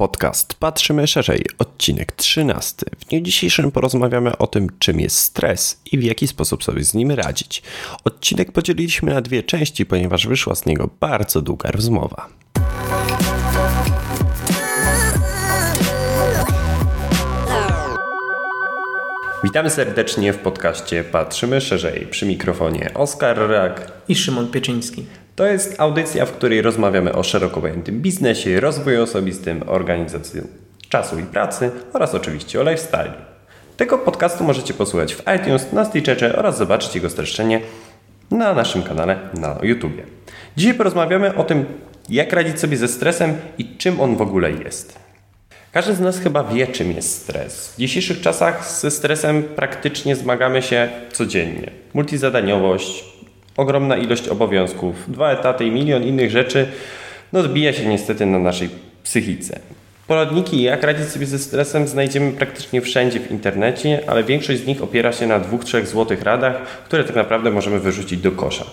podcast Patrzymy Szerzej, odcinek 13. W dniu dzisiejszym porozmawiamy o tym, czym jest stres i w jaki sposób sobie z nim radzić. Odcinek podzieliliśmy na dwie części, ponieważ wyszła z niego bardzo długa rozmowa. Witamy serdecznie w podcaście Patrzymy Szerzej. Przy mikrofonie Oskar Rak i Szymon Pieczyński. To jest audycja, w której rozmawiamy o szeroko pojętym biznesie, rozwoju osobistym, organizacji czasu i pracy oraz oczywiście o lifestyle. Tego podcastu możecie posłuchać w iTunes, na Stitcherze oraz zobaczyć jego streszczenie na naszym kanale na YouTubie. Dzisiaj porozmawiamy o tym, jak radzić sobie ze stresem i czym on w ogóle jest. Każdy z nas chyba wie, czym jest stres. W dzisiejszych czasach ze stresem praktycznie zmagamy się codziennie. Multizadaniowość, ogromna ilość obowiązków, dwa etaty i milion innych rzeczy, no odbija się niestety na naszej psychice. Poradniki, jak radzić sobie ze stresem, znajdziemy praktycznie wszędzie w internecie, ale większość z nich opiera się na dwóch, trzech złotych radach, które tak naprawdę możemy wyrzucić do kosza.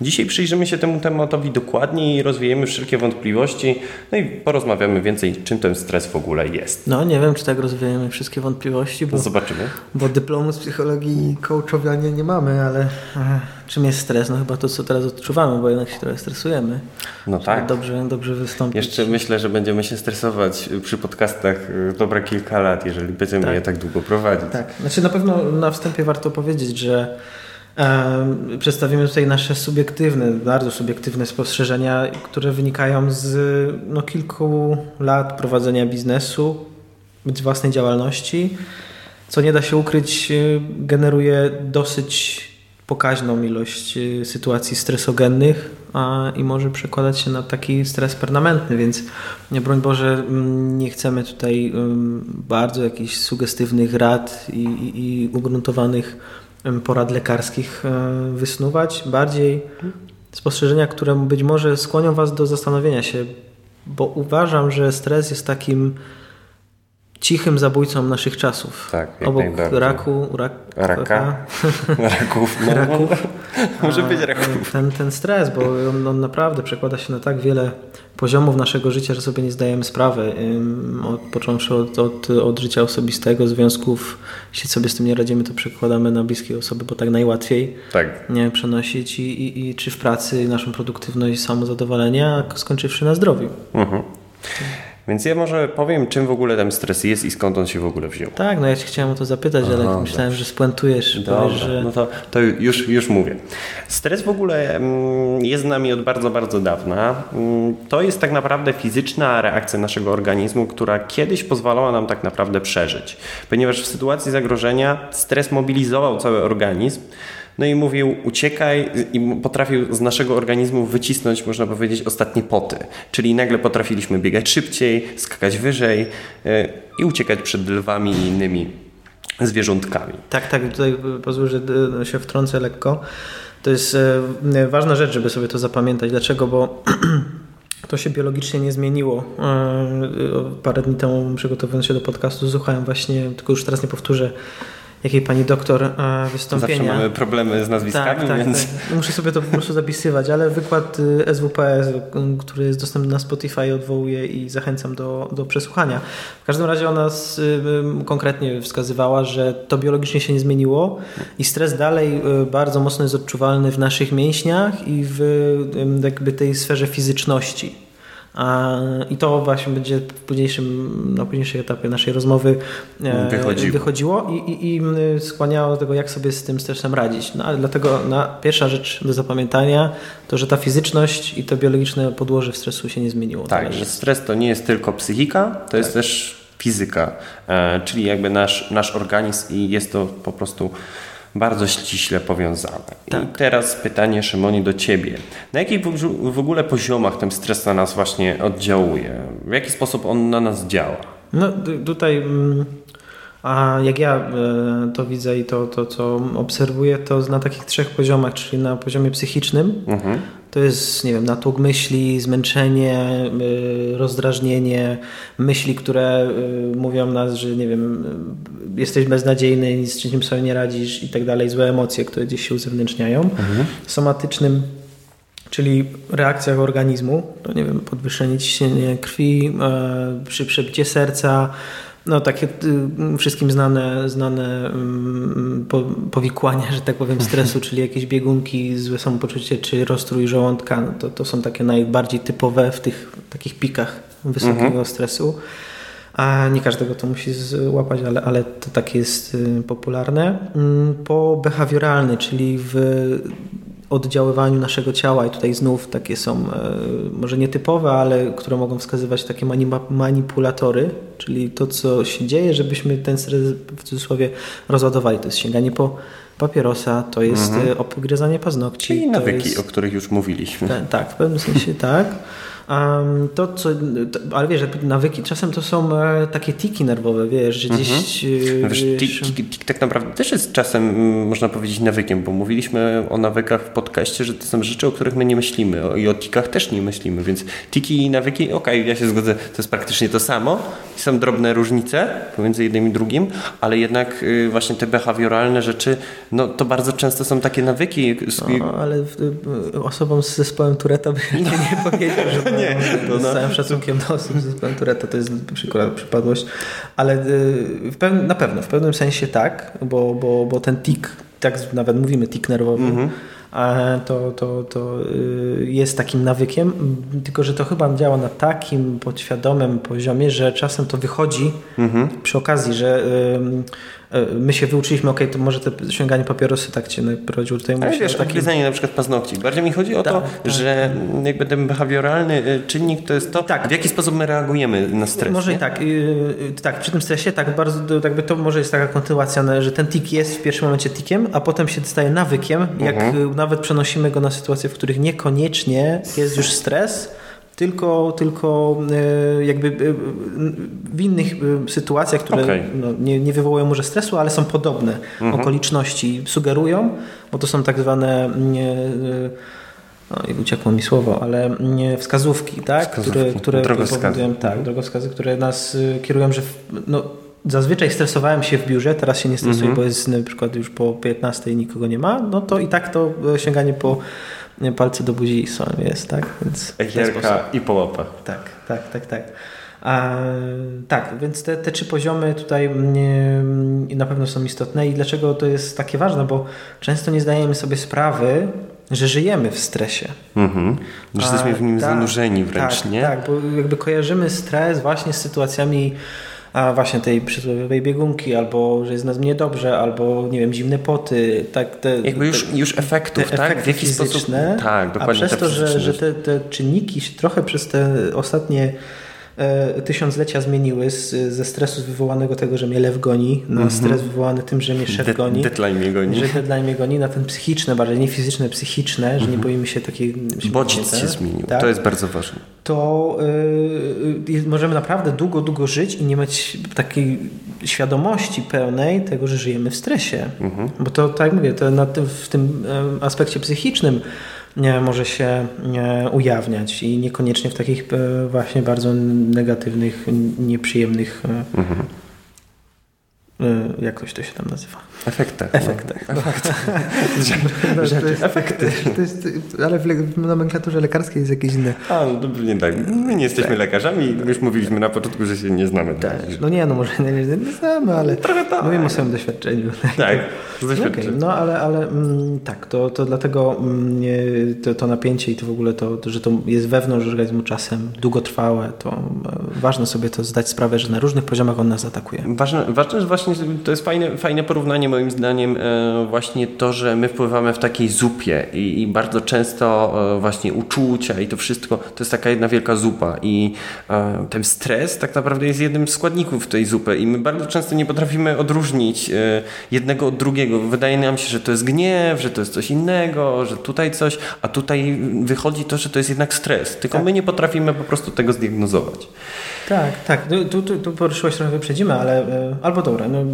Dzisiaj przyjrzymy się temu tematowi dokładniej i rozwijemy wszelkie wątpliwości, no i porozmawiamy więcej, czym ten stres w ogóle jest. No, nie wiem, czy tak rozwijemy wszystkie wątpliwości, bo, Zobaczymy. bo dyplomu z psychologii i coachowania nie mamy, ale e, czym jest stres? No chyba to, co teraz odczuwamy, bo jednak się trochę stresujemy. No tak. Dobrze, dobrze wystąpić. Jeszcze myślę, że będziemy się stresować przy podcastach y, dobre kilka lat, jeżeli będziemy tak. je tak długo prowadzić. Tak, znaczy na pewno na wstępie warto powiedzieć, że e, przedstawimy tutaj nasze subiektywne, bardzo subiektywne spostrzeżenia, które wynikają z no, kilku lat prowadzenia biznesu, z własnej działalności. Co nie da się ukryć, y, generuje dosyć pokaźną ilość y, sytuacji stresogennych a, i może przekładać się na taki stres permanentny, więc broń Boże nie chcemy tutaj bardzo jakichś sugestywnych rad i, i, i ugruntowanych porad lekarskich e, wysnuwać, bardziej spostrzeżenia, które być może skłonią Was do zastanowienia się, bo uważam, że stres jest takim cichym zabójcą naszych czasów. Tak, Obok raku, rak, raka, raków, no, raków. może być raków. Ten, ten stres, bo on, on, naprawdę przekłada się na tak wiele poziomów naszego życia, że sobie nie zdajemy sprawy. Od, począwszy od, od, od życia osobistego, związków, jeśli sobie z tym nie radzimy, to przekładamy na bliskie osoby, bo tak najłatwiej tak. nie przenosić i, i, i czy w pracy naszą produktywność i samozadowolenie, a skończywszy na zdrowiu. Mhm. Więc ja może powiem, czym w ogóle ten stres jest i skąd on się w ogóle wziął. Tak, no ja Cię chciałem o to zapytać, Aha, ale myślałem, dobrze. że spuentujesz. Dobra, powiesz, że... no to, to już, już mówię. Stres w ogóle mm, jest z nami od bardzo, bardzo dawna. Mm, to jest tak naprawdę fizyczna reakcja naszego organizmu, która kiedyś pozwalała nam tak naprawdę przeżyć. Ponieważ w sytuacji zagrożenia stres mobilizował cały organizm, no i mówił uciekaj i potrafił z naszego organizmu wycisnąć, można powiedzieć, ostatnie poty. Czyli nagle potrafiliśmy biegać szybciej, skakać wyżej e, i uciekać przed lwami i innymi zwierzątkami. Tak, tak, tutaj pozwól, że e, się wtrącę lekko. To jest e, ważna rzecz, żeby sobie to zapamiętać. Dlaczego? Bo to się biologicznie nie zmieniło. Parę dni temu przygotowując się do podcastu słuchałem właśnie, tylko już teraz nie powtórzę, jakiej pani doktor e, wystąpienia. Zawsze mamy problemy z nazwiskami, tak, tak, więc... Tak. Muszę sobie to po prostu zapisywać, ale wykład y, SWPS, który jest dostępny na Spotify, odwołuję i zachęcam do, do przesłuchania. W każdym razie ona z, konkretnie wskazywała, że to biologicznie się nie zmieniło i stres dalej y, bardzo mocno jest odczuwalny w naszych mięśniach i w jakby tej sferze fizyczności. I to właśnie będzie w późniejszym, na późniejszej etapie naszej rozmowy e, wychodziło, wychodziło i, i, i skłaniało do tego, jak sobie z tym stresem radzić. No ale dlatego na, pierwsza rzecz do zapamiętania to, że ta fizyczność i to biologiczne podłoże w stresu się nie zmieniło. Tak, że stres to nie jest tylko psychika, to tak. jest też fizyka, e, czyli jakby nasz, nasz organizm i jest to po prostu bardzo ściśle powiązane. Tak. I teraz pytanie, Szymoni, do Ciebie. Na jakich w ogóle poziomach ten stres na nas właśnie oddziałuje? W jaki sposób on na nas działa? No tutaj... Mm, a jak ja e, to widzę i to, to co obserwuję, to na takich trzech poziomach, czyli na poziomie psychicznym, mhm. To jest, nie wiem, natłok myśli, zmęczenie, e, rozdrażnienie, myśli, które e, mówią nas, że nie wiem, jesteś beznadziejny, nic z czym sobie nie radzisz i tak dalej, złe emocje, które gdzieś się uzewnętrzniają. Mhm. Somatycznym czyli reakcjach organizmu, to nie wiem, podwyższenie ciśnienia krwi, e, przy przebicie serca, no takie y, wszystkim znane, znane mm, po, powikłania, że tak powiem, stresu, czyli jakieś biegunki, złe samopoczucie, czy rozstrój żołądka, no to, to są takie najbardziej typowe w tych takich pikach wysokiego mhm. stresu. A nie każdego to musi złapać, ale, ale to takie jest y, popularne. Mm, po behawioralny, czyli w oddziaływaniu naszego ciała i tutaj znów takie są e, może nietypowe, ale które mogą wskazywać takie manipulatory, czyli to co się dzieje, żebyśmy ten stres w cudzysłowie rozładowali. To jest sięganie po papierosa, to jest mhm. E, obgryzanie paznokci. Czyli nawyki, jest... o których już mówiliśmy. Tak, tak w pewnym sensie tak. To, co, to, ale wiesz, nawyki, czasem to są e, takie tiki nerwowe, wiesz, że gdzieś... Mhm. No wiesz, tik, tik, tik, tak naprawdę też jest czasem, można powiedzieć, nawykiem, bo mówiliśmy o nawykach w podcaście, że to są rzeczy, o których my nie myślimy i o tikach też nie myślimy, więc tiki i nawyki, okej, okay, ja się zgodzę, to jest praktycznie to samo. Są drobne różnice pomiędzy jednym i drugim, ale jednak y, właśnie te behawioralne rzeczy, no to bardzo często są takie nawyki. No, ale osobom z zespołem Tureta by nie, nie powiedział, że nie, to z no. całym szacunkiem do osób z zespołem Tureta to jest przykład, przypadłość, ale y, w pew- na pewno, w pewnym sensie tak, bo, bo, bo ten tik, tak nawet mówimy tik nerwowy, mm-hmm to, to, to y, jest takim nawykiem, tylko że to chyba działa na takim podświadomym poziomie, że czasem to wychodzi mhm. przy okazji, że E, my się wyuczyliśmy, ok, to może te sięganie papierosy tak cię prowadziło tutaj. Ale wiesz, takim... gryzenie na przykład paznokci. Bardziej mi chodzi o tak, to, tak. że jakby ten behawioralny czynnik to jest to, tak. w jaki sposób my reagujemy na stres. Może nie? i tak. Tak, przy tym stresie tak bardzo, jakby to może jest taka kontynuacja, że ten tik jest w pierwszym momencie tikiem, a potem się staje nawykiem, jak mhm. Nawet przenosimy go na sytuacje, w których niekoniecznie jest już stres, tylko, tylko e, jakby e, w innych e, sytuacjach, które okay. no, nie, nie wywołują może stresu, ale są podobne mhm. okoliczności, sugerują, bo to są tak zwane nie, no i uciekło mi słowo, ale wskazówki, tak? Wskazówki. które, które powodują, tak, mhm. drogowskazy, które nas kierują, że no, zazwyczaj stresowałem się w biurze, teraz się nie stresuję, mhm. bo jest na przykład już po 15 nikogo nie ma, no to i tak to sięganie po palce do buzi są, jest, tak? Więc Echierka i połopa. Tak, tak, tak, tak. A, tak, więc te, te trzy poziomy tutaj nie, na pewno są istotne i dlaczego to jest takie ważne, bo często nie zdajemy sobie sprawy, że żyjemy w stresie. Mhm. Że jesteśmy w nim tak, zanurzeni wręcz, tak, nie? Tak, bo jakby kojarzymy stres właśnie z sytuacjami a właśnie tej przysłowiowej biegunki, albo że jest nas mnie dobrze, albo nie wiem, zimne poty, tak te, Jakby już, te, już efektów, tak? Efekty w jaki fizyczne, sposób. Tak, dokładnie. A przez to, że, że te, te czynniki się trochę przez te ostatnie tysiąclecia zmieniły z, ze stresu wywołanego tego, że mnie lew goni, na mm -hmm. stres wywołany tym, że mnie szef goni. Deadline mnie goni. Że deadline mnie goni, na ten psychiczny, bardziej nie fizyczne, psychiczne, mm -hmm. że nie mhm. boimy się takiej... Bodziec się zmienił, tak? to jest bardzo ważne. To yy, możemy naprawdę długo, długo żyć i nie mieć takiej świadomości pełnej tego, że żyjemy w stresie. Mm -hmm. Bo to, tak jak mówię, to na tym, w tym aspekcie psychicznym może się ujawniać i niekoniecznie w takich e, właśnie bardzo negatywnych, nieprzyjemnych e, mhm. E, jak ktoś to się tam nazywa? Efektach. Efektach. No. Efekty. To jest, ale w, nomenklaturze lekarskiej jest jakieś inne. A, no nie tak. My nie jesteśmy tak. lekarzami. Już mówiliśmy na początku, że się nie znamy. Tak. No nie, no może nie, nie, znamy, ale Trochę tak. mówimy o swoim doświadczeniu. Tak, doświadczeniu. Okay. No ale, ale mm, tak, to, to dlatego mm, to, to, napięcie i to w ogóle to, to, że to jest wewnątrz organizmu czasem długotrwałe, to e, ważne sobie to zdać sprawę, że na różnych poziomach on nas atakuje. Ważne, ważne że właśnie to jest fajne, fajne porównanie moim zdaniem e, właśnie to, że my wpływamy w takiej zupie i, i, bardzo często e, właśnie uczucia i to wszystko to jest taka jedna wielka zupa i e, ten stres tak naprawdę jest jednym z składników tej zupy i my bardzo często nie potrafimy odróżnić jednego od drugiego. Wydaje nam się, że to jest gniew, że to jest coś innego, że tutaj coś, a tutaj wychodzi to, że to jest jednak stres. Tylko tak. my nie potrafimy po prostu tego zdiagnozować. Tak, tak. Tu, tu, tu poruszyłeś trochę wyprzedzimy, ale e, albo dobra, no, e,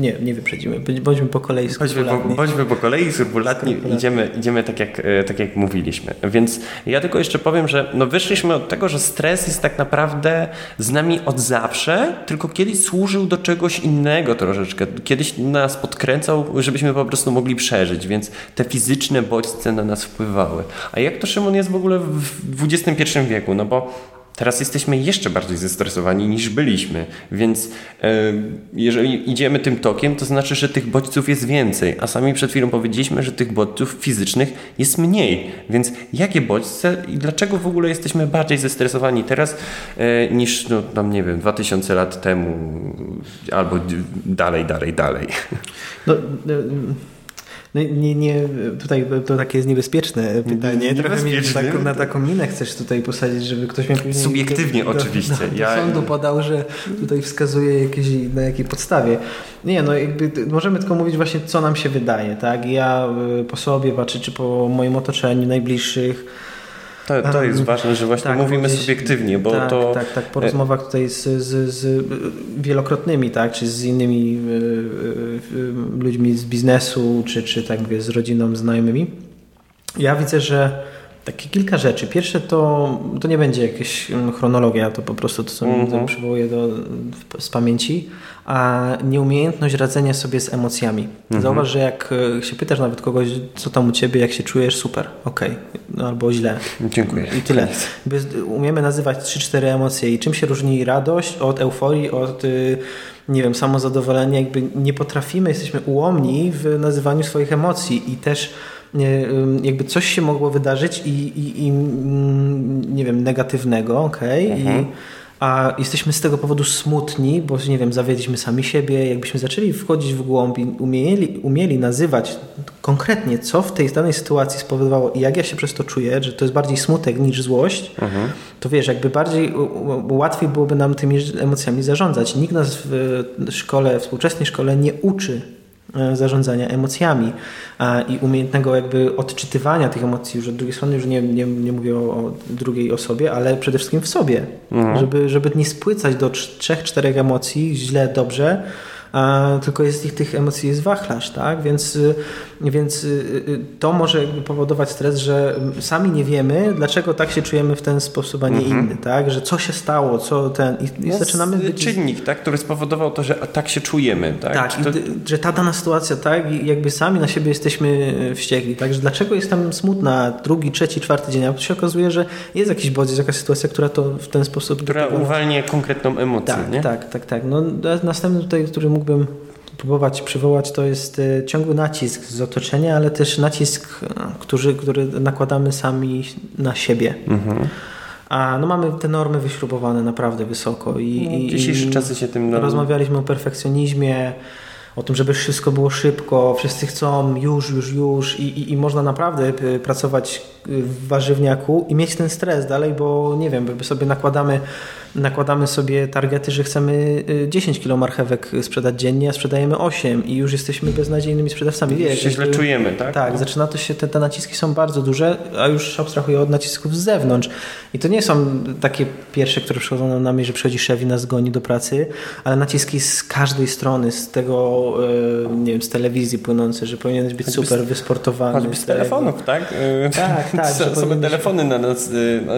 nie, nie wyprzedzimy. Bądźmy po kolei bądźmy po, bądźmy po kolei skrupulatni, idziemy, idziemy tak, jak, e, tak jak mówiliśmy. Więc ja tylko jeszcze powiem, że no wyszliśmy od tego, że stres jest tak naprawdę z nami od zawsze, tylko kiedyś służył do czegoś innego troszeczkę. Kiedyś nas podkręcał, żebyśmy po prostu mogli przeżyć, więc te fizyczne bodźce na nas wpływały. A jak to Szymon jest w ogóle w XXI wieku? No bo Teraz jesteśmy jeszcze bardziej zestresowani niż byliśmy, więc e, jeżeli idziemy tym tokiem, to znaczy, że tych bodźców jest więcej, a sami przed chwilą powiedzieliśmy, że tych bodźców fizycznych jest mniej. Więc jakie bodźce i dlaczego w ogóle jesteśmy bardziej zestresowani teraz e, niż, no tam nie wiem, 2000 lat temu albo dalej, dalej, dalej? No, no nie, nie, tutaj to takie jest niebezpieczne pytanie. Nie, Trochę taką, na taką minę chcesz tutaj posadzić, żeby ktoś mnie później... Subiektywnie do, oczywiście. Do, do, do ja... sądu podał, że tutaj wskazuje jakieś, na jakiej podstawie. Nie, no jakby możemy tylko mówić właśnie, co nam się wydaje, tak? Ja y, po sobie patrzę, czy po moim otoczeniu najbliższych, to, to jest ważne, że właśnie tak, mówimy gdzieś, subiektywnie, bo tak, to... Tak, tak, po rozmowach tutaj z, z, z wielokrotnymi, tak, czy z innymi y, y, ludźmi z biznesu, czy, czy tak mówię, z rodziną, znajomymi, ja widzę, że takie kilka rzeczy. Pierwsze to, to nie będzie jakaś mm, chronologia, to po prostu to, co mm -hmm. przywołuję do, z pamięci, a nieumiejętność radzenia sobie z emocjami. -hmm. Zauważ, że jak e, się pytasz nawet kogoś, co tam u ciebie, jak się czujesz, super, okej, okay. no, albo źle. Dziękuję. I tyle. Umiemy nazywać 3-4 emocje i czym się różni radość od euforii, od y, nie wiem, samozadowolenia, jakby nie potrafimy, jesteśmy ułomni w nazywaniu swoich emocji i też jakby coś się mogło wydarzyć i, i, i mm, nie wiem, negatywnego, okej, okay, mhm. a jesteśmy z tego powodu smutni, bo nie wiem, zawiedliśmy sami siebie, jakbyśmy zaczęli wchodzić w głąb i umieli, umieli nazywać konkretnie, co w tej danej sytuacji spowodowało i jak ja się przez to czuję, że to jest bardziej smutek niż złość, mhm. to wiesz, jakby bardziej łatwiej byłoby nam tymi emocjami zarządzać. Nikt nas w szkole, w współczesnej szkole nie uczy E, zarządzania emocjami i umiejętnego jakby odczytywania tych emocji już od drugiej strony, już nie, nie, nie mówię o, drugiej osobie, ale przede wszystkim w sobie, mhm. żeby, żeby nie spłycać do trzech, czterech emocji źle, dobrze, tylko jest ich tych emocji jest wachlarz, tak? Więc, więc y, y, to może powodować stres, że sami nie wiemy, dlaczego tak się czujemy w ten sposób, a nie mhm. inny, tak? Że co się stało, co ten... I, i zaczynamy być... Czynnik, tak? Który spowodował to, że tak się czujemy, tak? Tak, to... że ta dana sytuacja, tak? I jakby sami na siebie jesteśmy wściekli, tak? Że dlaczego jestem smutna drugi, trzeci, czwarty dzień, a to się okazuje, że jest jakiś bodziec, jakaś sytuacja, która to w ten sposób... Która uwalnia konkretną emocję, tak, nie? Tak, tak, tak. No, następny tutaj, który mógłbym próbować przywołać, to jest e, ciągły nacisk z otoczenia, ale też nacisk, e, który, który nakładamy sami na siebie. Mhm. A no mamy te normy wyśrubowane naprawdę wysoko. I, no, dzisiejsze czasy się tym... No... Rozmawialiśmy o perfekcjonizmie, o tym, żeby wszystko było szybko, wszyscy chcą już, już, już i, i, i można naprawdę e, pracować w warzywniaku i mieć ten stres dalej, bo nie wiem, sobie nakładamy nakładamy sobie targety, że chcemy 10 y, kg marchewek sprzedać dziennie, a sprzedajemy 8 i już jesteśmy beznadziejnymi sprzedawcami. Wie, się źle czujemy, tak? Tak, no. zaczyna to się, te, te naciski są bardzo duże, a już abstrahuję od nacisków z zewnątrz. I to nie są takie pierwsze, które przychodzą na myśl, że przychodzi szef i nas goni do pracy, ale naciski z każdej strony, z tego, y, nie wiem, z telewizji płynące, że powinieneś być choćby super wysportowany. Choćby z telefonów, tak? Tak, tak. Same telefony na nas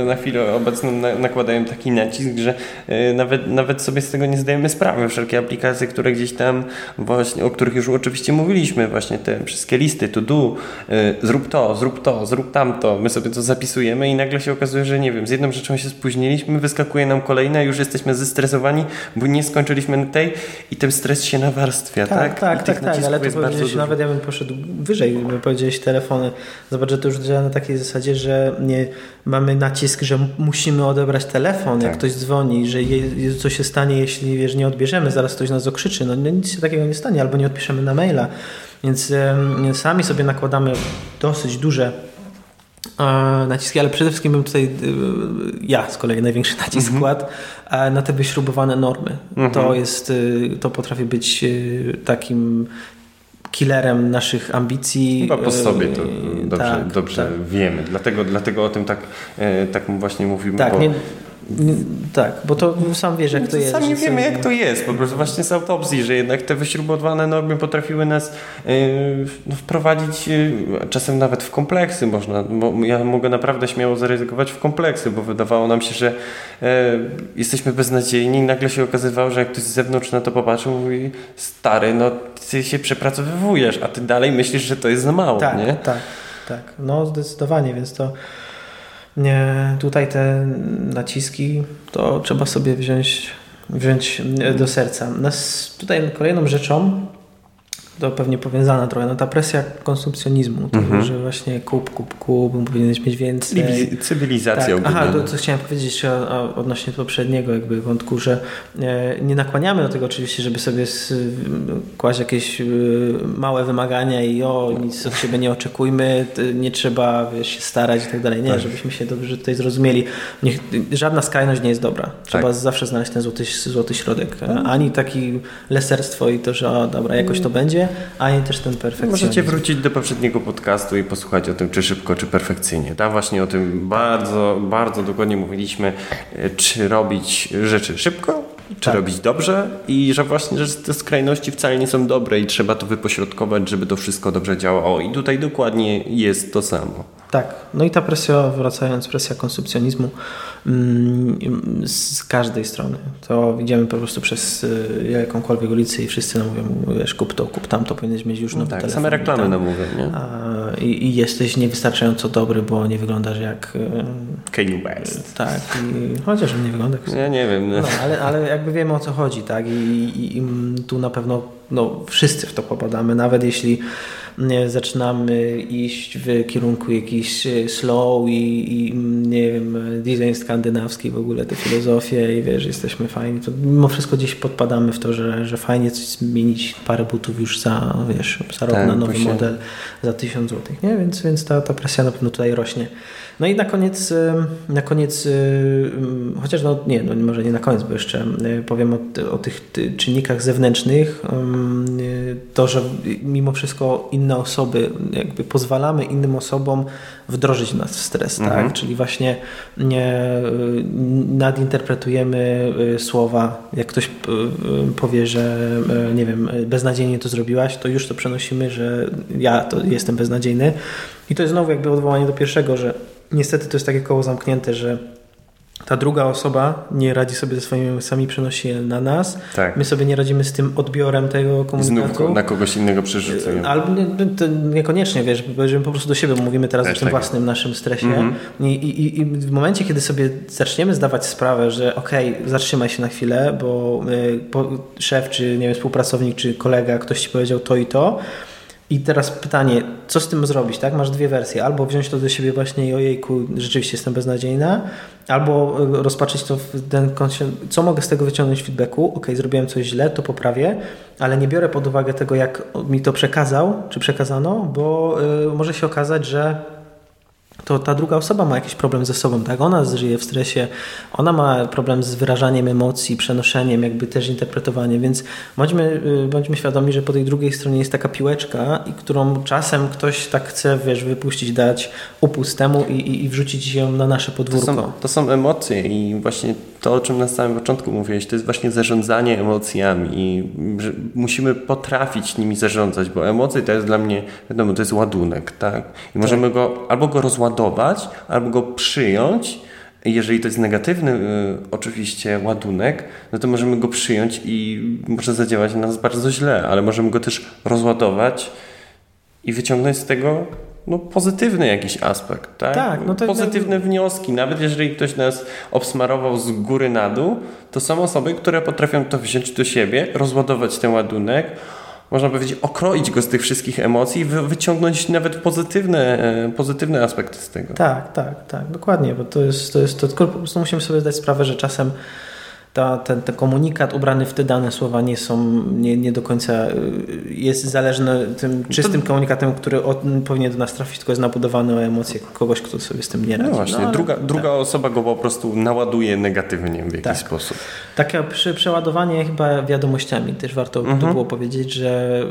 na chwilę obecną nakładają taki nacisk, że e, nawet, nawet sobie z tego nie zdajemy sprawy. Wszelkie aplikacje, które gdzieś tam właśnie, o których już oczywiście mówiliśmy, właśnie te wszystkie listy, to do, e, zrób to, zrób to, zrób tamto, my sobie to zapisujemy i nagle się okazuje, że nie wiem, z jedną rzeczą się spóźniliśmy, wyskakuje nam kolejna, już jesteśmy zestresowani, bo nie skończyliśmy tej i ten stres się nawarstwia, tak? Tak, tak, tak, tak ale to powiedziałeś, nawet ja bym poszedł wyżej, bym powiedziałeś telefony. Zobacz, że to już działa na takiej zasadzie, że nie mamy nacisk, że musimy odebrać telefon, tak. jak ktoś dzwoni, dzwoni, że je, co się stanie, jeśli wiesz, nie odbierzemy, zaraz ktoś nas okrzyczy. No, no nic się takiego nie stanie, albo nie odpiszemy na maila. Więc sami sobie nakładamy dosyć duże e, naciski, ale przede wszystkim bym tutaj, e, ja z kolei największy nacisk mm -hmm. kładł e, na te wyśrubowane normy. Mm -hmm. To jest, to potrafi być takim killerem naszych ambicji. Chyba po sobie to dobrze, tak, dobrze tak. wiemy. Dlatego, dlatego o tym tak, tak właśnie mówimy. Tak, nie, Tak, bo to sam wiesz, jak to, to jest. Sami wiemy, jak to jest. Po prostu właśnie z autopsji, że jednak te wyśrubowane normy potrafiły nas yy, wprowadzić yy, czasem nawet w kompleksy. Można, ja mogę naprawdę śmiało zaryzykować w kompleksy, bo wydawało nam się, że yy, jesteśmy beznadziejni i nagle się okazywało, że jak ktoś z zewnątrz na to popatrzył, mówi stary, no ty się przepracowywujesz, a ty dalej myślisz, że to jest za mało, Tak, nie? tak, tak. No zdecydowanie, więc to tutaj te naciski to trzeba sobie wziąć, wziąć do serca. Nas tutaj kolejną rzeczą to pewnie powiązana trochę, no ta presja konsumpcjonizmu, tego, Mhm. że właśnie kup, kup, kup, powinieneś mieć więcej. Cywili- Cywilizacja Tak. Aha, to, to chciałem powiedzieć odnośnie poprzedniego jakby wątku, że e, nie nakłaniamy do tego oczywiście, żeby sobie kłaść jakieś e, małe wymagania i o, nic od siebie nie oczekujmy, nie trzeba wiesz, się starać i tak dalej. Nie, Tak. żebyśmy się dobrze tutaj zrozumieli. Niech, żadna skrajność nie jest dobra. Trzeba Tak. zawsze znaleźć ten złoty, złoty środek. E, Ani taki leserstwo i to, że o, dobra, jakoś to będzie, ani też ten perfekcjonizm. Możecie wrócić do poprzedniego podcastu i posłuchać o tym, czy szybko, czy perfekcyjnie. Tam właśnie o tym bardzo, bardzo dokładnie mówiliśmy, e, czy robić rzeczy szybko, czy Tak. robić dobrze i że właśnie że te skrajności wcale nie są dobre i trzeba to wypośrodkować, żeby to wszystko dobrze działało. I tutaj dokładnie jest to samo. Tak, no i ta presja, wracając, presja konsumpcjonizmu mm, z każdej strony. To idziemy po prostu przez y, jakąkolwiek ulicę i wszyscy nam mówią, wiesz, kup to, kup tamto, powinieneś mieć już No nowy tak, telefon. same reklamy tam. nam mówią, nie? A, i, I jesteś niewystarczająco dobry, bo nie wyglądasz jak... y, Kanye West. Tak, i, chociaż nie wygląda jak... Ja nie wiem. No. No, ale, ale jakby wiemy o co chodzi, tak? I, i, i tu na pewno no, wszyscy w to popadamy, nawet jeśli zaczynamy iść w kierunku jakiś e, slow i, i nie wiem, design skandynawski, w ogóle te filozofie i wiesz, jesteśmy fajni, to mimo wszystko gdzieś podpadamy w to, że, że fajnie coś zmienić parę butów już za, wiesz, za rok Tak, na nowy właśnie. model za 1000 złotych, nie? Więc, więc ta, ta presja na pewno tutaj rośnie. No i na koniec, y, na koniec, y, mm, chociaż no nie, no może nie na koniec, bo jeszcze powiem o, o tych ty- czynnikach zewnętrznych, y, to, że mimo wszystko inne osoby, jakby pozwalamy innym osobom wdrożyć nas w stres, Mhm. tak? Czyli właśnie nie, nadinterpretujemy y, słowa, jak ktoś y, y, powie, że nie wiem, beznadziejnie to zrobiłaś, to już to przenosimy, że ja to jestem beznadziejny. I to jest znowu jakby odwołanie do pierwszego, że niestety to jest takie koło zamknięte, że ta druga osoba nie radzi sobie ze swoimi emocjami, przenosi je na nas. Tak. My sobie nie radzimy z tym odbiorem tego I znów komunikatu. na kogoś innego przerzucają. Albo nie, to niekoniecznie, wiesz, bo po prostu do siebie mówimy teraz Też o tym tak własnym naszym stresie. Mhm. I, i, I w momencie, kiedy sobie zaczniemy zdawać sprawę, że okej, zatrzymaj się na chwilę, bo po, szef, czy nie wiem, współpracownik, czy kolega, ktoś ci powiedział to i to. I teraz pytanie, co z tym zrobić, tak? Masz dwie wersje. Albo wziąć to do siebie właśnie i ojejku, rzeczywiście jestem beznadziejna, albo y, rozpatrzyć to w ten co mogę z tego wyciągnąć feedbacku, ok, zrobiłem coś źle, to poprawię, ale nie biorę pod uwagę tego, jak mi to przekazał, czy przekazano, bo y, może się okazać, że to ta druga osoba ma jakiś problem ze sobą, tak? Ona żyje w stresie, ona ma problem z wyrażaniem emocji, przenoszeniem, jakby też interpretowaniem, więc bądźmy, y, bądźmy świadomi, że po tej drugiej stronie jest taka piłeczka, i którą czasem ktoś tak chce, wiesz, wypuścić, dać upust temu i, i, i wrzucić ją na nasze To podwórko. są, to są emocje i właśnie to, o czym na samym początku mówiłeś, to jest właśnie zarządzanie emocjami i musimy potrafić nimi zarządzać, bo emocje to jest dla mnie, wiadomo, to jest ładunek, tak? I możemy go albo go rozładować, albo go przyjąć. Jeżeli to jest negatywny y, oczywiście ładunek, no to możemy go przyjąć i może zadziałać na nas bardzo źle, ale możemy go też rozładować i wyciągnąć z tego no, pozytywny jakiś aspekt, tak? Tak, no to Pozytywne wnioski. Nawet jeżeli ktoś nas obsmarował z góry na dół, to są osoby, które potrafią to wziąć do siebie, rozładować ten ładunek, można powiedzieć, okroić go z tych wszystkich emocji i wy- wyciągnąć nawet pozytywne, e, pozytywne aspekty z tego. Tak, tak, tak, dokładnie, bo to jest, to jest to, tylko po prostu musimy sobie zdać sprawę, że czasem ta, ten, ten komunikat ubrany w te dane słowa nie są, nie, nie do końca jest zależny tym czystym to... komunikatem, który od, powinien do nas trafić, tylko jest nabudowany o emocje kogoś, kto sobie z tym nie radzi. No właśnie, no, druga, druga tak. osoba go po prostu naładuje negatywnie w jakiś tak. sposób. Takie przy, przeładowanie chyba wiadomościami też warto mhm. tu było powiedzieć, że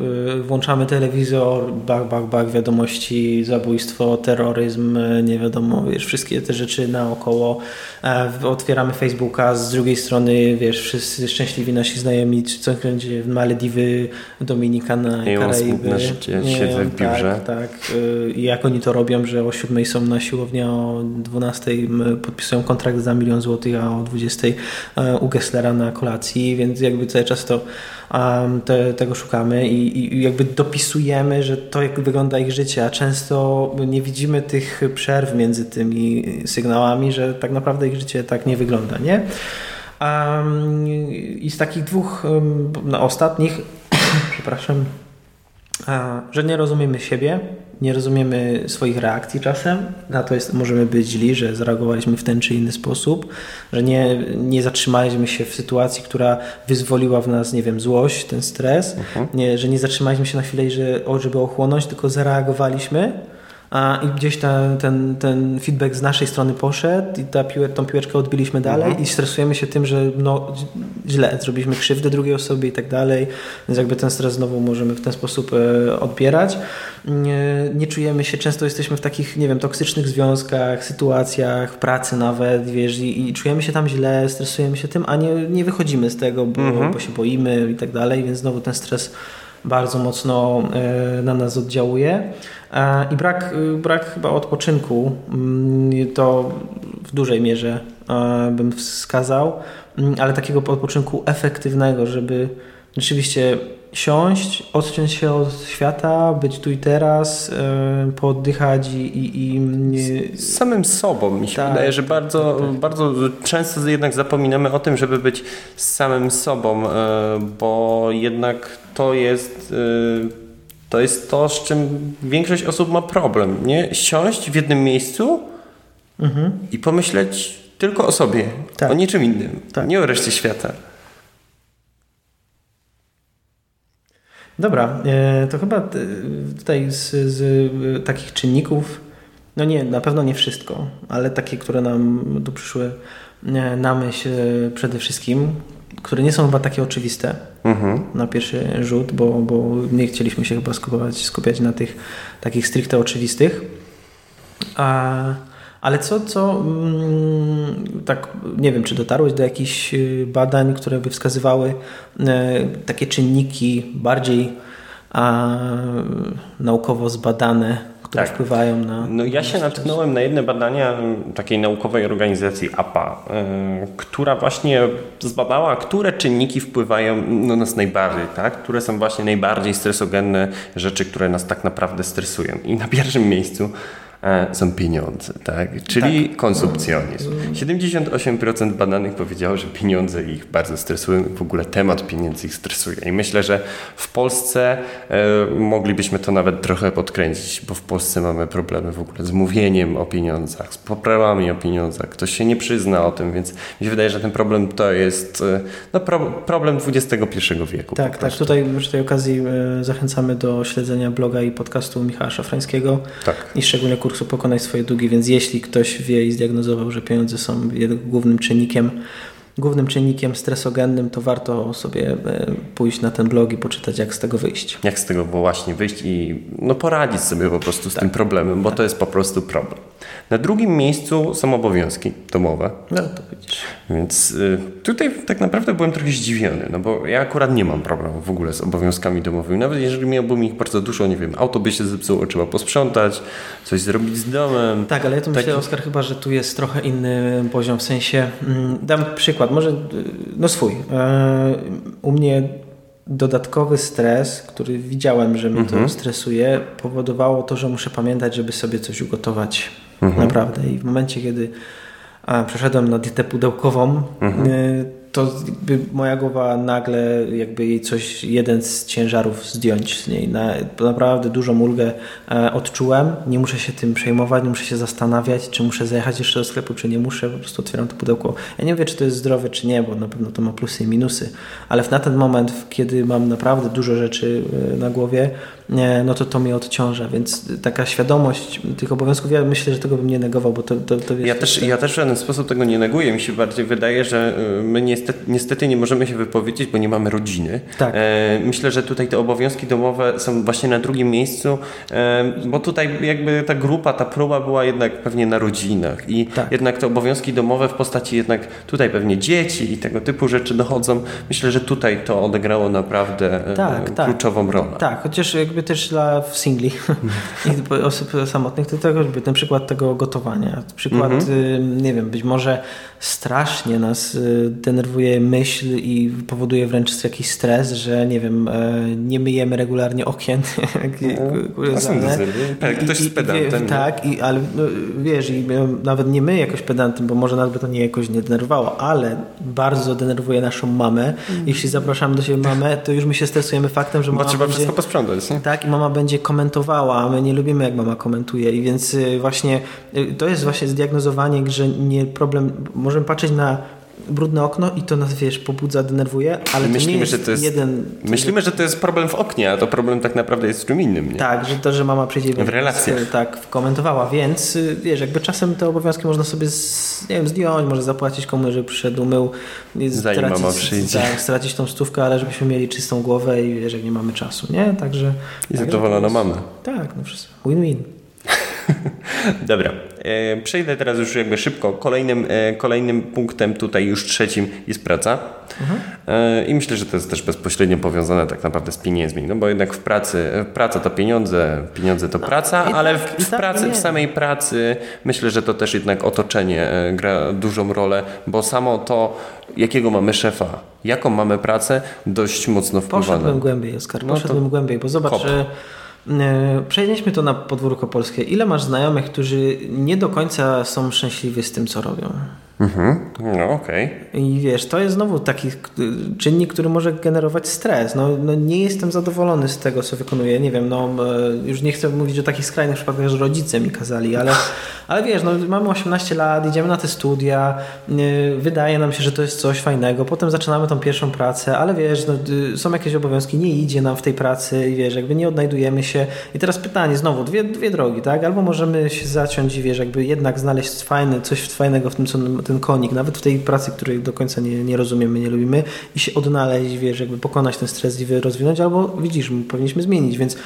włączamy telewizor, bach, bach, bach, wiadomości, zabójstwo, terroryzm, nie wiadomo, wiesz, wszystkie te rzeczy naokoło. E, otwieramy Facebooka, z drugiej strony, wiesz, wszyscy szczęśliwi nasi znajomi, co będzie w Malediwy, Dominikana, I Karaiby. Na życie, nie, siedzę w biurze. Tak, tak. I jak oni to robią, że o 7 są na siłowni, a o 12 podpisują kontrakt za milion złotych, a o 20 e, u Gesslera na kolacji, więc jakby cały czas to um, te, tego szukamy i, i jakby dopisujemy, że to jak wygląda ich życie, a często nie widzimy tych przerw między tymi sygnałami, że tak naprawdę ich życie tak nie wygląda, nie? I z takich dwóch no, ostatnich, przepraszam, że nie rozumiemy siebie, nie rozumiemy swoich reakcji czasem, na to jest, możemy być źli, że zareagowaliśmy w ten czy inny sposób, że nie, nie zatrzymaliśmy się w sytuacji, która wyzwoliła w nas, nie wiem, złość, ten stres, uh-huh. nie, że nie zatrzymaliśmy się na chwilę, że, żeby ochłonąć, tylko zareagowaliśmy I gdzieś ten, ten, ten feedback z naszej strony poszedł i ta piłę, tą piłeczkę odbiliśmy dalej mhm. i stresujemy się tym, że no, źle, zrobiliśmy krzywdę drugiej osobie i tak dalej, więc jakby ten stres znowu możemy w ten sposób e, odbierać. Nie, nie, czujemy się, często jesteśmy w takich, nie wiem, toksycznych związkach, sytuacjach, pracy nawet, wiesz, i, i czujemy się tam źle, stresujemy się tym, a nie, nie wychodzimy z tego, bo, mhm. bo się boimy i tak dalej, więc znowu ten stres bardzo mocno e, na nas oddziałuje. E, I brak, brak chyba odpoczynku mm, to w dużej mierze e, bym wskazał, mm, ale takiego odpoczynku efektywnego, żeby rzeczywiście siąść, odciąć się od świata, być tu i teraz, poddychać i... i, i... Z samym sobą mi się tak, wydaje, że bardzo, tak, tak. bardzo często jednak zapominamy o tym, żeby być z samym sobą, bo jednak to jest to jest to, z czym większość osób ma problem. Nie? Siąść w jednym miejscu mhm. i pomyśleć tylko o sobie, tak. o niczym innym, tak. nie o reszcie świata. Dobra, e, to chyba tutaj z, z takich czynników, no nie, na pewno nie wszystko, ale takie, które nam tu przyszły e, na myśl przede wszystkim, które nie są chyba takie oczywiste mhm. na pierwszy rzut, bo, bo nie chcieliśmy się chyba skupiać, skupiać na tych takich stricte oczywistych. A, ale co, co mm, tak nie wiem, czy dotarłeś do jakichś y, badań, które by wskazywały e, takie czynniki bardziej a, naukowo zbadane które tak. wpływają na. No ja się natknąłem na jedne badania takiej naukowej organizacji APA, yy, która właśnie zbadała, które czynniki wpływają na nas najbardziej, tak? które są właśnie najbardziej stresogenne rzeczy, które nas tak naprawdę stresują. I na pierwszym miejscu są pieniądze, tak? czyli tak. konsumpcjonizm. 78% badanych powiedziało, że pieniądze ich bardzo stresują, w ogóle temat pieniędzy ich stresuje. I myślę, że w Polsce e, moglibyśmy to nawet trochę podkręcić, bo w Polsce mamy problemy w ogóle z mówieniem o pieniądzach, z poprawami o pieniądzach. Ktoś się nie przyzna o tym, więc mi się wydaje, że ten problem to jest e, no, pro, problem XXI wieku. Tak, tak. Tutaj przy tej okazji e, zachęcamy do śledzenia bloga i podcastu Michała Szafrańskiego tak. i szczególnie kursu Pokonaj swoje długi, więc jeśli ktoś wie i zdiagnozował, że pieniądze są głównym czynnikiem głównym czynnikiem stresogennym, to warto sobie e, pójść na ten blog i poczytać, jak z tego wyjść. Jak z tego właśnie wyjść i no, poradzić sobie po prostu z tak. tym problemem, bo tak. to jest po prostu problem. Na drugim miejscu są obowiązki domowe. No to widzisz. Więc y, tutaj tak naprawdę byłem trochę zdziwiony, no bo ja akurat nie mam problemu w ogóle z obowiązkami domowymi. Nawet jeżeli miałbym ich bardzo dużo, nie wiem, auto by się zepsuło, trzeba posprzątać, coś zrobić z domem. Tak, ale ja tu Taki... myślę, Oskar, chyba, że tu jest trochę inny poziom, w sensie, mm, dam przykład, może, y, no swój. E, u mnie dodatkowy stres, który widziałem, że mnie mhm. to stresuje, powodowało to, że muszę pamiętać, żeby sobie coś ugotować Mhm. Naprawdę. I w momencie, kiedy przeszedłem na dietę pudełkową, mhm. To moja głowa nagle jakby jej coś, jeden z ciężarów zdjąć z niej. Na, naprawdę dużą ulgę e, odczułem. Nie muszę się tym przejmować, nie muszę się zastanawiać, czy muszę zajechać jeszcze do sklepu, czy nie muszę. Po prostu otwieram to pudełko. Ja nie wiem, czy to jest zdrowe, czy nie, bo na pewno to ma plusy i minusy. Ale na ten moment, kiedy mam naprawdę dużo rzeczy e, na głowie, no to to mnie odciąża, więc taka świadomość tych obowiązków, ja myślę, że tego bym nie negował, bo to, to, to wiesz, ja, też, ja też w żaden sposób tego nie neguję. Mi się bardziej wydaje, że y, my niestety, niestety nie możemy się wypowiedzieć, bo nie mamy rodziny. Tak. E, myślę, że tutaj te obowiązki domowe są właśnie na drugim miejscu, e, bo tutaj jakby ta grupa, ta próba była jednak pewnie na rodzinach i tak. jednak te obowiązki domowe w postaci jednak tutaj pewnie dzieci i tego typu rzeczy dochodzą. Myślę, że tutaj to odegrało naprawdę e, tak, tak. kluczową rolę. Tak, chociaż jakby też dla singli i osób samotnych, to tego, jakby ten przykład tego gotowania. Przykład, mhm. nie wiem, być może strasznie nas y, denerwuje myśl i powoduje wręcz jakiś stres, że nie wiem, e, nie myjemy regularnie okien. No, tak, ktoś z pedantem. tak, i, ale no, wiesz, i nawet nie my jakoś pedantem, bo może nas by to nie jakoś nie denerwowało, ale bardzo denerwuje naszą mamę. Mm. Jeśli zapraszamy do siebie mamę, to już my się stresujemy faktem, że mama Bo trzeba będzie, wszystko posprzątać. Nie? Tak, i mama będzie komentowała, a my nie lubimy jak mama komentuje i więc y, właśnie y, to jest właśnie zdiagnozowanie, że nie problem możemy patrzeć na brudne okno i to nas, wiesz, pobudza, denerwuje, ale myślimy, to nie jest, że to jest jeden... Myślimy, że to jest problem w oknie, a to problem tak naprawdę jest w czym innym, nie? Tak, że to, że mama przyjdzie... W relacjach. Tak, komentowała, więc wiesz, jakby czasem te obowiązki można sobie, z, nie wiem, zdjąć, może zapłacić komuś, żeby przyszedł, umył. Zanim stracić, mama przyjdzie. Tak, stracić tą stówkę, ale żebyśmy mieli czystą głowę i wiesz, jak nie mamy czasu, nie? Także... I zadowolona mama. Tak, no wszystko. Win-win. Dobra, przejdę teraz już jakby szybko. Kolejnym, e, kolejnym punktem tutaj już trzecim jest praca. Mhm. E, I myślę, że to jest też bezpośrednio powiązane tak naprawdę z pieniędzmi, no bo jednak w pracy, praca to pieniądze, pieniądze to no, praca, ale w, w tak, pracy, w samej pracy myślę, że to też jednak otoczenie gra dużą rolę, bo samo to, jakiego mamy szefa, jaką mamy pracę, dość mocno wpływa. Poszedłbym głębiej, Oskar, poszedłbym no głębiej, bo zobacz, że E, przenieśmy to na podwórko polskie. Ile masz znajomych, którzy nie do końca są szczęśliwi z tym, co robią? Mhm, no okej. Okay. I wiesz, to jest znowu taki czynnik, który może generować stres. No, no, nie jestem zadowolony z tego, co wykonuję. Nie wiem, no e, już nie chcę mówić o takich skrajnych przypadkach, że rodzice mi kazali, ale, ale wiesz, no mamy 18 lat, idziemy na te studia, wydaje nam się, że to jest coś fajnego, potem zaczynamy tą pierwszą pracę, ale wiesz, no, są jakieś obowiązki, nie idzie nam w tej pracy i wiesz, jakby nie odnajdujemy się. I teraz pytanie, znowu, dwie, dwie drogi, tak? Albo możemy się zaciąć i wiesz, jakby jednak znaleźć fajne, coś fajnego w tym, co ten konik, nawet w tej pracy, której do końca nie, nie rozumiemy, nie lubimy i się odnaleźć, wiesz, jakby pokonać ten stres i rozwinąć, albo widzisz, powinniśmy zmienić, więc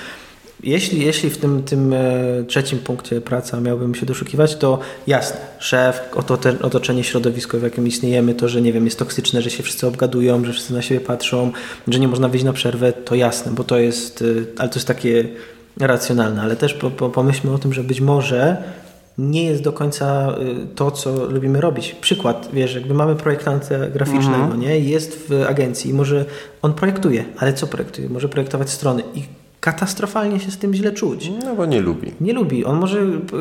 jeśli, jeśli w tym, tym e, trzecim punkcie praca miałbym się doszukiwać, to jasne, szef, otoczenie środowisko, w jakim istniejemy, to, że nie wiem, jest toksyczne, że się wszyscy obgadują, że wszyscy na siebie patrzą, że nie można wyjść na przerwę, to jasne, bo to jest, e, ale to jest takie racjonalne, ale też po, po, pomyślmy o tym, że być może nie jest do końca y, to, co lubimy robić. Przykład, wiesz, jakby mamy projektanta graficznego, mhm. nie? Jest w agencji i może on projektuje, ale co projektuje? Może projektować strony i katastrofalnie się z tym źle czuć. No bo nie lubi. Nie lubi. On może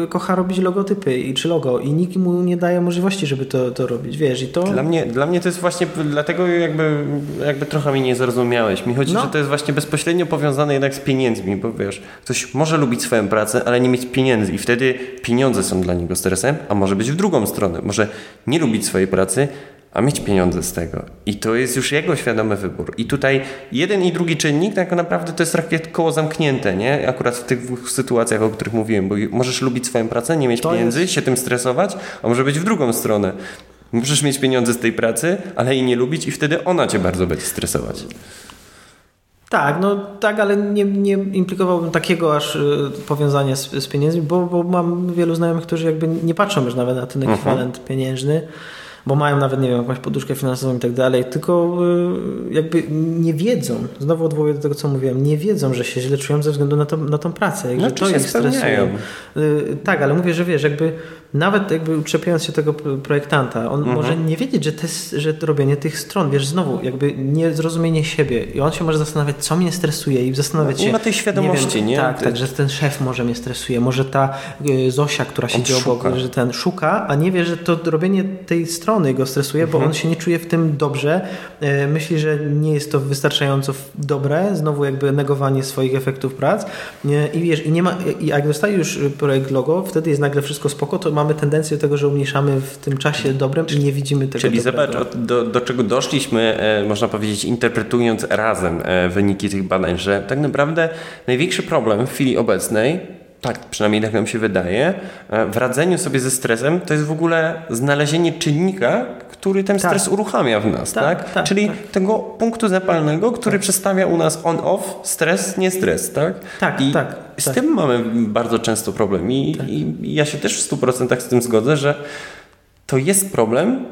kocha robić logotypy i czy logo i nikt mu nie daje możliwości, żeby to, to robić, wiesz, i to... Dla mnie, dla mnie to jest właśnie, dlatego jakby, jakby trochę mi nie zrozumiałeś. Mi chodzi, no. że to jest właśnie bezpośrednio powiązane jednak z pieniędzmi, bo wiesz, ktoś może lubić swoją pracę, ale nie mieć pieniędzy i wtedy pieniądze są dla niego stresem, a może być w drugą stronę. Może nie lubić swojej pracy, a mieć pieniądze z tego. I to jest już jego świadomy wybór. I tutaj jeden i drugi czynnik tak naprawdę to jest takie koło zamknięte, nie? Akurat w tych dwóch sytuacjach, o których mówiłem, bo możesz lubić swoją pracę, nie mieć to pieniędzy, jest... się tym stresować, a może być w drugą stronę. Możesz mieć pieniądze z tej pracy, ale jej nie lubić i wtedy ona cię bardzo będzie stresować. Tak, no tak, ale nie, nie implikowałbym takiego aż y, powiązania z, z pieniędzmi, bo, bo mam wielu znajomych, którzy jakby nie patrzą już nawet na ten mhm. ekwiwalent uh -huh. pieniężny bo mają nawet, nie wiem, jakąś poduszkę finansową i tak dalej, tylko y, jakby nie wiedzą, znowu odwołuję do tego, co mówiłem, nie wiedzą, że się źle czują ze względu na, to, na tą pracę, no, że to ich stresuje. Y, tak, ale mówię, że wiesz, jakby nawet jakby uczepiając się tego projektanta, on mhm. może nie wiedzieć, że, te, że robienie tych stron, wiesz, znowu jakby niezrozumienie siebie i on się może zastanawiać, co mnie stresuje i zastanawiać no, się... Nie ma tej świadomości, nie? nie? Tak, tak, że ten szef może mnie stresuje, może ta y, Zosia, która siedzi obok, że ten szuka, a nie wie, że to robienie tej strony strony go stresuje, bo on się nie czuje w tym dobrze. E, myśli, że nie jest to wystarczająco dobre, znowu jakby negowanie swoich efektów prac. I wiesz, i nie ma, i jak dostaje już projekt logo, wtedy jest nagle wszystko spoko, to mamy tendencję do tego, że umniejszamy w tym czasie dobrem i nie widzimy tego Czyli dobrego. zobacz, do, do czego doszliśmy, e, można powiedzieć, interpretując razem e, wyniki tych badań, że tak naprawdę największy problem w chwili obecnej, tak przynajmniej tak nam się wydaje, e, w radzeniu sobie ze stresem, to jest w ogóle znalezienie czynnika, który ten Tak. stres uruchamia w nas, tak? Tak, tak, Czyli tak. tego punktu zapalnego, który przestawia u nas on-off, stres, nie stres, tak? Tak, I tak, z tak. tym mamy bardzo często problem I, i ja się też w 100% z tym zgodzę, że to jest problem,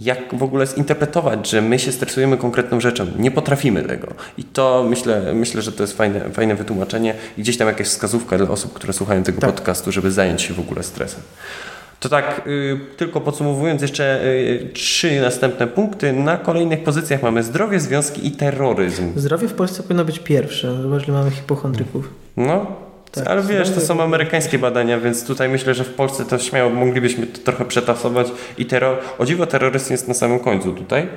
jak w ogóle zinterpretować, że my się stresujemy konkretną rzeczą. Nie potrafimy tego. I to myślę, myślę że to jest fajne, fajne wytłumaczenie i gdzieś tam jakaś wskazówka dla osób, które słuchają tego Tak. podcastu, żeby zająć się w ogóle stresem. To tak, y, tylko podsumowując jeszcze y, trzy następne punkty. Na kolejnych pozycjach mamy zdrowie, związki i terroryzm. Zdrowie w Polsce powinno być pierwsze. Zobacz, mamy hipochondryków. No, Tak, ale wiesz, to są amerykańskie badania, więc tutaj myślę, że w Polsce to śmiało moglibyśmy to trochę przetasować i terror, o dziwo terroryzm jest na samym końcu tutaj.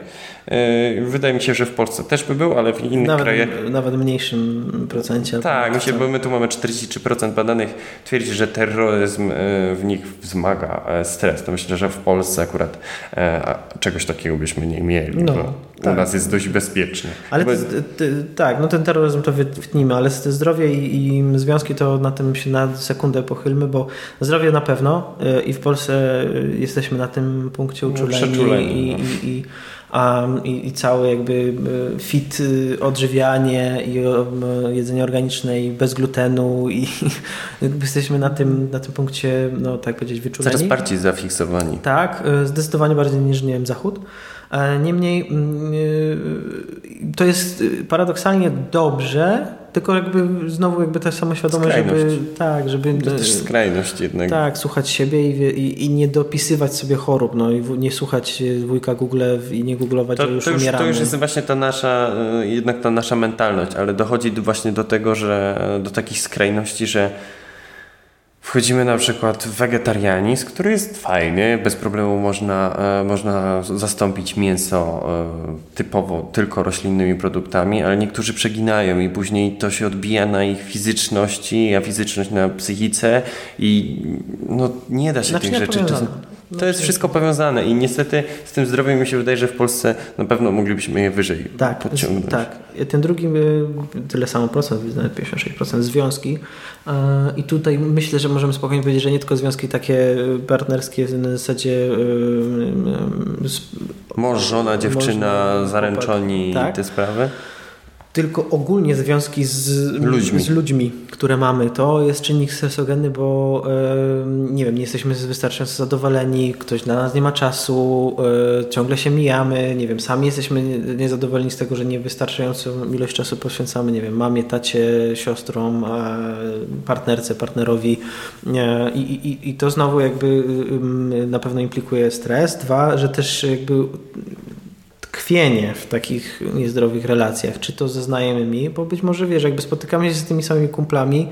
Yy, wydaje mi się, że w Polsce też by był, ale w innych Nawet, krajach... nawet mniejszym procencie. Tak, mi się, bo my tu mamy 43% badanych twierdzi, że terroryzm e, w nich wzmaga e, stres. To myślę, że w Polsce akurat e, czegoś takiego byśmy nie mieli, No, bo u tak. nas jest dość bezpiecznie. Ale Bo- ty, ty, tak, no ten terroryzm to wytnijmy, ale zdrowie i, i związki to na tym się na sekundę pochylmy, bo zdrowie na pewno y, i w Polsce y, jesteśmy na tym punkcie uczuleni przeczuleni, i, no. i, i, a, i, i całe jakby y, fit y, odżywianie i y, jedzenie organiczne i bez glutenu i jakby jesteśmy na tym, na tym punkcie, no tak powiedzieć, wyczuleni. Coraz bardziej zafiksowani. Tak, zdecydowanie bardziej niż nie wiem, Zachód. E, Niemniej mm, to jest paradoksalnie dobrze, tylko jakby znowu jakby ta samoświadomość, żeby Skrajność. tak, żeby To też skrajność jednak. tak, słuchać siebie i, i, i nie dopisywać sobie chorób, no i nie słuchać y, wujka Google i nie googlować, To, że już to, już, umieramy. to już jest właśnie ta nasza, y, jednak ta nasza mentalność, ale dochodzi do, właśnie do tego, że do takich skrajności, że wchodzimy na przykład w wegetarianizm, który jest fajny, bez problemu można, e, można zastąpić mięso e, typowo tylko roślinnymi produktami, ale niektórzy przeginają i później to się odbija na ich fizyczności, a fizyczność na psychice i no, nie da się Znaczy, tych rzeczy powiązane. czasem... To jest wszystko powiązane i niestety z tym zdrowiem mi się wydaje, że w Polsce na pewno moglibyśmy je wyżej Tak, podciągnąć. tak. Ten drugi y, tyle samo procent, nawet 56% związki. E, I tutaj myślę, że możemy spokojnie powiedzieć, że nie tylko związki takie y, partnerskie na zasadzie y, y, y, Mąż, żona, dziewczyna, Można, zaręczoni i te sprawy. Tylko ogólnie związki z Ludźmi. z ludźmi, które mamy, to jest czynnik stresogenny, bo e, nie wiem, nie jesteśmy wystarczająco zadowoleni, ktoś dla nas nie ma czasu, e, ciągle się mijamy, nie wiem, sami jesteśmy nie- niezadowoleni z tego, że niewystarczającą ilość czasu poświęcamy, nie wiem, mamie, tacie, siostrom, e, partnerce, partnerowi e, i, i, to znowu jakby na pewno implikuje stres. Dwa, że też jakby tkwienie w takich niezdrowych relacjach, czy to ze znajomymi, bo być może wiesz, jakby spotykamy się z tymi samymi kumplami,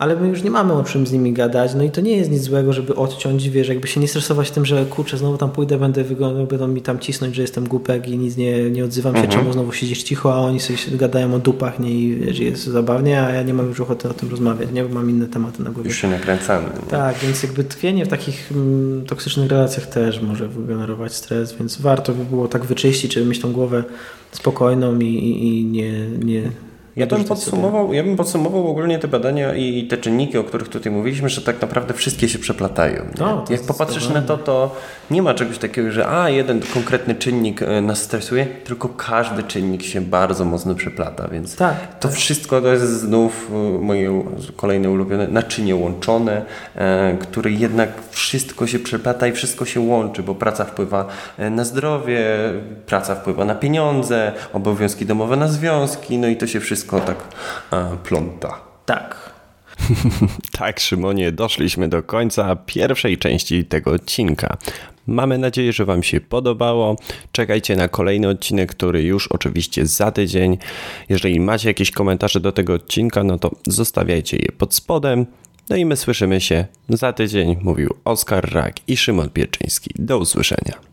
ale my już nie mamy o czym z nimi gadać, no i to nie jest nic złego, żeby odciąć, wiesz, jakby się nie stresować tym, że kurczę, znowu tam pójdę, będę wyglądał, będą mi tam cisnąć, że jestem głupek i nic nie, nie odzywam się, czemu znowu siedzisz cicho, a oni sobie gadają o dupach, nie, i wiesz, jest zabawnie, a ja nie mam już ochoty o tym rozmawiać, nie, bo mam inne tematy na głowie. Już się nakręcamy. nie? Tak, więc jakby tkwienie w takich mm, toksycznych relacjach też może wygenerować stres, więc warto by było tak wyczyścić, żeby mieć tą głowę spokojną i, i, i nie, nie. Ja bym, sobie. podsumował, ja bym podsumował ogólnie te badania i te czynniki, o których tutaj mówiliśmy, że tak naprawdę wszystkie się przeplatają. No, Jak popatrzysz na to, to nie ma czegoś takiego, że a jeden konkretny czynnik e, nas stresuje, tylko każdy czynnik się bardzo mocno przeplata, więc Tak, to wszystko to jest znów e, moje kolejne ulubione naczynie łączone, e, które jednak wszystko się przeplata i wszystko się łączy, bo praca wpływa na zdrowie, praca wpływa na pieniądze, obowiązki domowe na związki, no i to się wszystko tak e, pląta. Tak. Tak, Szymonie, doszliśmy do końca pierwszej części tego odcinka. Mamy nadzieję, że Wam się podobało. Czekajcie na kolejny odcinek, który już oczywiście za tydzień. Jeżeli macie jakieś komentarze do tego odcinka, no to zostawiajcie je pod spodem. No i my słyszymy się za tydzień, mówił Oskar Rak i Szymon Pieczyński. Do usłyszenia.